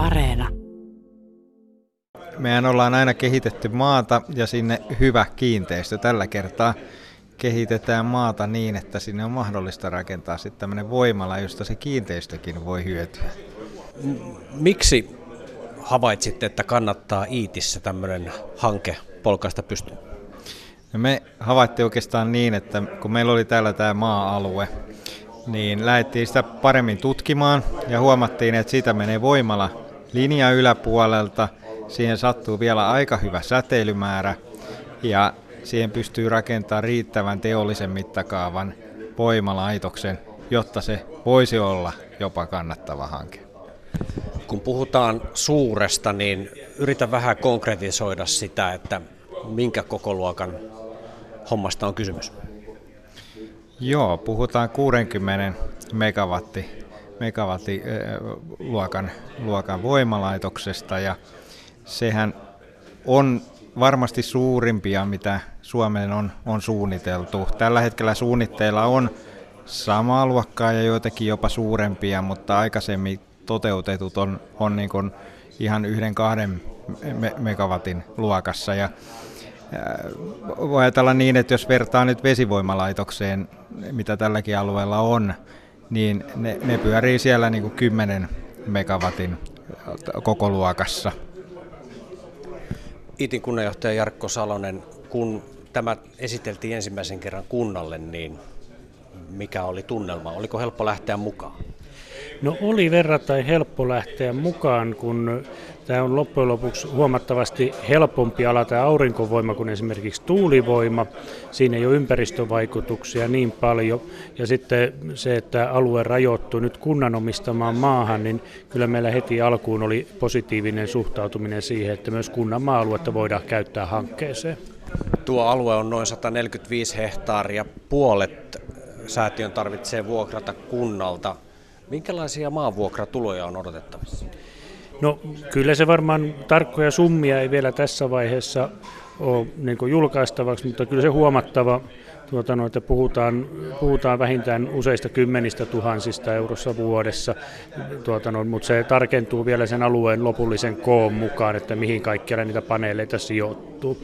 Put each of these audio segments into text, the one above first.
Areena. Mehän ollaan aina kehitetty maata ja sinne hyvä kiinteistö. Tällä kertaa kehitetään maata niin, että sinne on mahdollista rakentaa sitten tämmöinen voimala, josta se kiinteistökin voi hyötyä. Miksi havaitsitte, että kannattaa Iitissä tämmöinen hanke polkaista pystyyn? No me havaittiin oikeastaan niin, että kun meillä oli täällä tämä maa-alue, niin lähdettiin sitä paremmin tutkimaan ja huomattiin, että siitä menee voimala linja yläpuolelta. Siihen sattuu vielä aika hyvä säteilymäärä ja siihen pystyy rakentamaan riittävän teollisen mittakaavan voimalaitoksen, jotta se voisi olla jopa kannattava hanke. Kun puhutaan suuresta, niin yritä vähän konkretisoida sitä, että minkä kokoluokan hommasta on kysymys. Joo, puhutaan 60 megawatti, megawatti luokan, luokan voimalaitoksesta ja sehän on varmasti suurimpia, mitä Suomeen on, on suunniteltu. Tällä hetkellä suunnitteilla on samaa luokkaa ja joitakin jopa suurempia, mutta aikaisemmin toteutetut on, on niin kuin ihan yhden kahden me- megawatin luokassa. Ja, voi ajatella niin, että jos vertaa nyt vesivoimalaitokseen, mitä tälläkin alueella on, niin ne, ne pyörii siellä niin kuin 10 megawatin koko luokassa. Itin kunnanjohtaja Jarkko Salonen, kun tämä esiteltiin ensimmäisen kerran kunnalle, niin mikä oli tunnelma? Oliko helppo lähteä mukaan? No oli verrattain helppo lähteä mukaan, kun tämä on loppujen lopuksi huomattavasti helpompi ala tämä aurinkovoima kuin esimerkiksi tuulivoima. Siinä ei ole ympäristövaikutuksia niin paljon. Ja sitten se, että alue rajoittuu nyt kunnan omistamaan maahan, niin kyllä meillä heti alkuun oli positiivinen suhtautuminen siihen, että myös kunnan maa-aluetta voidaan käyttää hankkeeseen. Tuo alue on noin 145 hehtaaria. Puolet säätiön tarvitsee vuokrata kunnalta. Minkälaisia maanvuokratuloja on odotettavissa? No kyllä se varmaan tarkkoja summia ei vielä tässä vaiheessa ole niin julkaistavaksi, mutta kyllä se huomattava, tuota, no, että puhutaan, puhutaan vähintään useista kymmenistä tuhansista eurossa vuodessa, tuota, no, mutta se tarkentuu vielä sen alueen lopullisen koon mukaan, että mihin kaikkialle niitä paneeleita sijoittuu.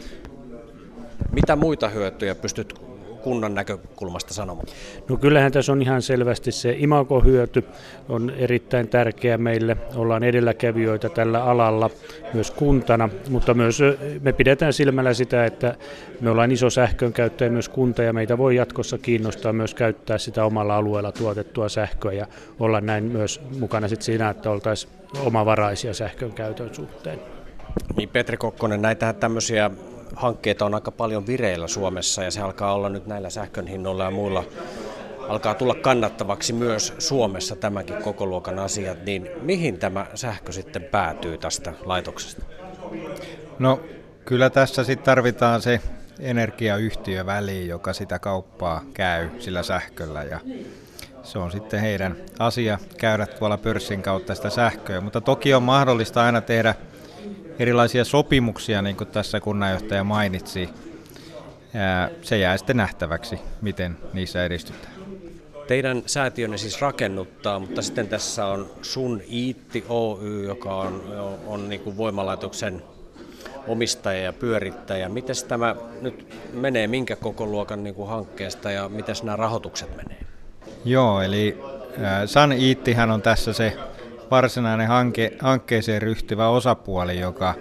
Mitä muita hyötyjä pystyt kunnan näkökulmasta sanomaan? No kyllähän tässä on ihan selvästi se imagohyöty on erittäin tärkeä meille. Ollaan edelläkävijöitä tällä alalla myös kuntana, mutta myös me pidetään silmällä sitä, että me ollaan iso sähkön käyttäjä myös kunta ja meitä voi jatkossa kiinnostaa myös käyttää sitä omalla alueella tuotettua sähköä ja olla näin myös mukana sit siinä, että oltaisiin omavaraisia sähkön käytön suhteen. Niin Petri Kokkonen, näitä tämmöisiä hankkeita on aika paljon vireillä Suomessa ja se alkaa olla nyt näillä sähkön hinnoilla ja muilla alkaa tulla kannattavaksi myös Suomessa tämäkin koko luokan asiat, niin mihin tämä sähkö sitten päätyy tästä laitoksesta? No kyllä tässä sitten tarvitaan se energiayhtiö väliin, joka sitä kauppaa käy sillä sähköllä ja se on sitten heidän asia käydä tuolla pörssin kautta sitä sähköä, mutta toki on mahdollista aina tehdä erilaisia sopimuksia, niin kuin tässä kunnanjohtaja mainitsi. Se jää sitten nähtäväksi, miten niissä edistytään. Teidän säätiönne siis rakennuttaa, mutta sitten tässä on Sun Iitti Oy, joka on, on niin kuin voimalaitoksen omistaja ja pyörittäjä. Miten tämä nyt menee, minkä koko luokan niin kuin hankkeesta ja miten nämä rahoitukset menee? Joo, eli Sun Iittihän on tässä se varsinainen hanke, hankkeeseen ryhtyvä osapuoli, joka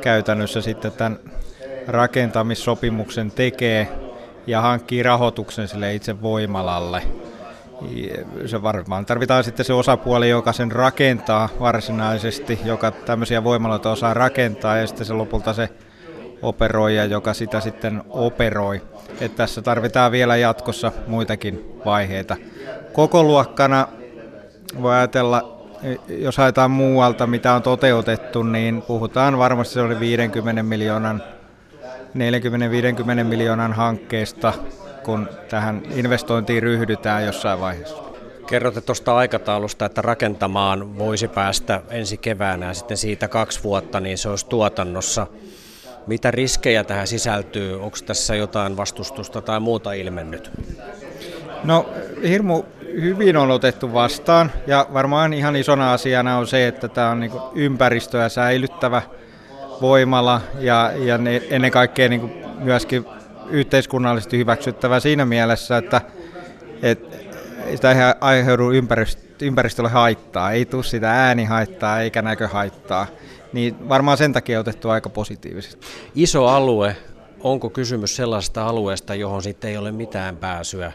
käytännössä sitten tämän rakentamissopimuksen tekee ja hankkii rahoituksen sille itse voimalalle. Se varmaan tarvitaan sitten se osapuoli, joka sen rakentaa varsinaisesti, joka tämmöisiä voimaloita osaa rakentaa ja sitten se lopulta se operoija, joka sitä sitten operoi. Et tässä tarvitaan vielä jatkossa muitakin vaiheita. Koko luokkana voi ajatella jos haetaan muualta, mitä on toteutettu, niin puhutaan varmasti se oli 50 miljoonan 40-50 miljoonan hankkeesta, kun tähän investointiin ryhdytään jossain vaiheessa. Kerrotte tuosta aikataulusta, että rakentamaan voisi päästä ensi keväänä ja sitten siitä kaksi vuotta, niin se olisi tuotannossa. Mitä riskejä tähän sisältyy? Onko tässä jotain vastustusta tai muuta ilmennyt? No hirmu hyvin on otettu vastaan. Ja varmaan ihan isona asiana on se, että tämä on niin ympäristöä säilyttävä voimala ja, ja ne, ennen kaikkea niin myöskin yhteiskunnallisesti hyväksyttävä siinä mielessä, että, että sitä ei aiheudu ympäristölle haittaa, ei tule sitä äänihaittaa eikä näköhaittaa, niin varmaan sen takia otettu aika positiivisesti. Iso alue, onko kysymys sellaisesta alueesta, johon sitten ei ole mitään pääsyä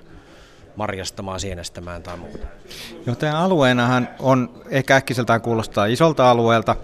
marjastamaan, sienestämään tai muuta? Joo, tämä alueenahan on, ehkä äkkiseltään kuulostaa isolta alueelta,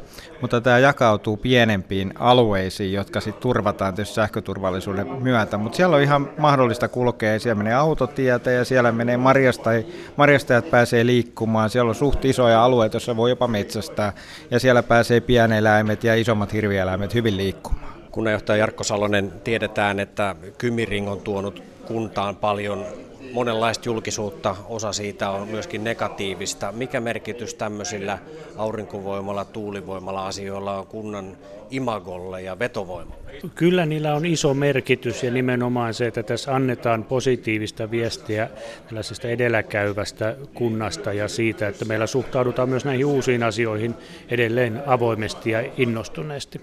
mutta tämä jakautuu pienempiin alueisiin, jotka sitten turvataan tietysti sähköturvallisuuden myötä. Mutta siellä on ihan mahdollista kulkea, siellä menee autotietä ja siellä menee marjastajat, marjastajat pääsee liikkumaan. Siellä on suht isoja alueita, joissa voi jopa metsästää ja siellä pääsee pieneläimet ja isommat hirvieläimet hyvin liikkumaan. Kunnanjohtaja Jarkko Salonen, tiedetään, että Kymiring on tuonut kuntaan paljon monenlaista julkisuutta, osa siitä on myöskin negatiivista. Mikä merkitys tämmöisillä aurinkovoimalla, tuulivoimalla asioilla on kunnan imagolle ja vetovoimalle? Kyllä niillä on iso merkitys ja nimenomaan se, että tässä annetaan positiivista viestiä tällaisesta edelläkäyvästä kunnasta ja siitä, että meillä suhtaudutaan myös näihin uusiin asioihin edelleen avoimesti ja innostuneesti.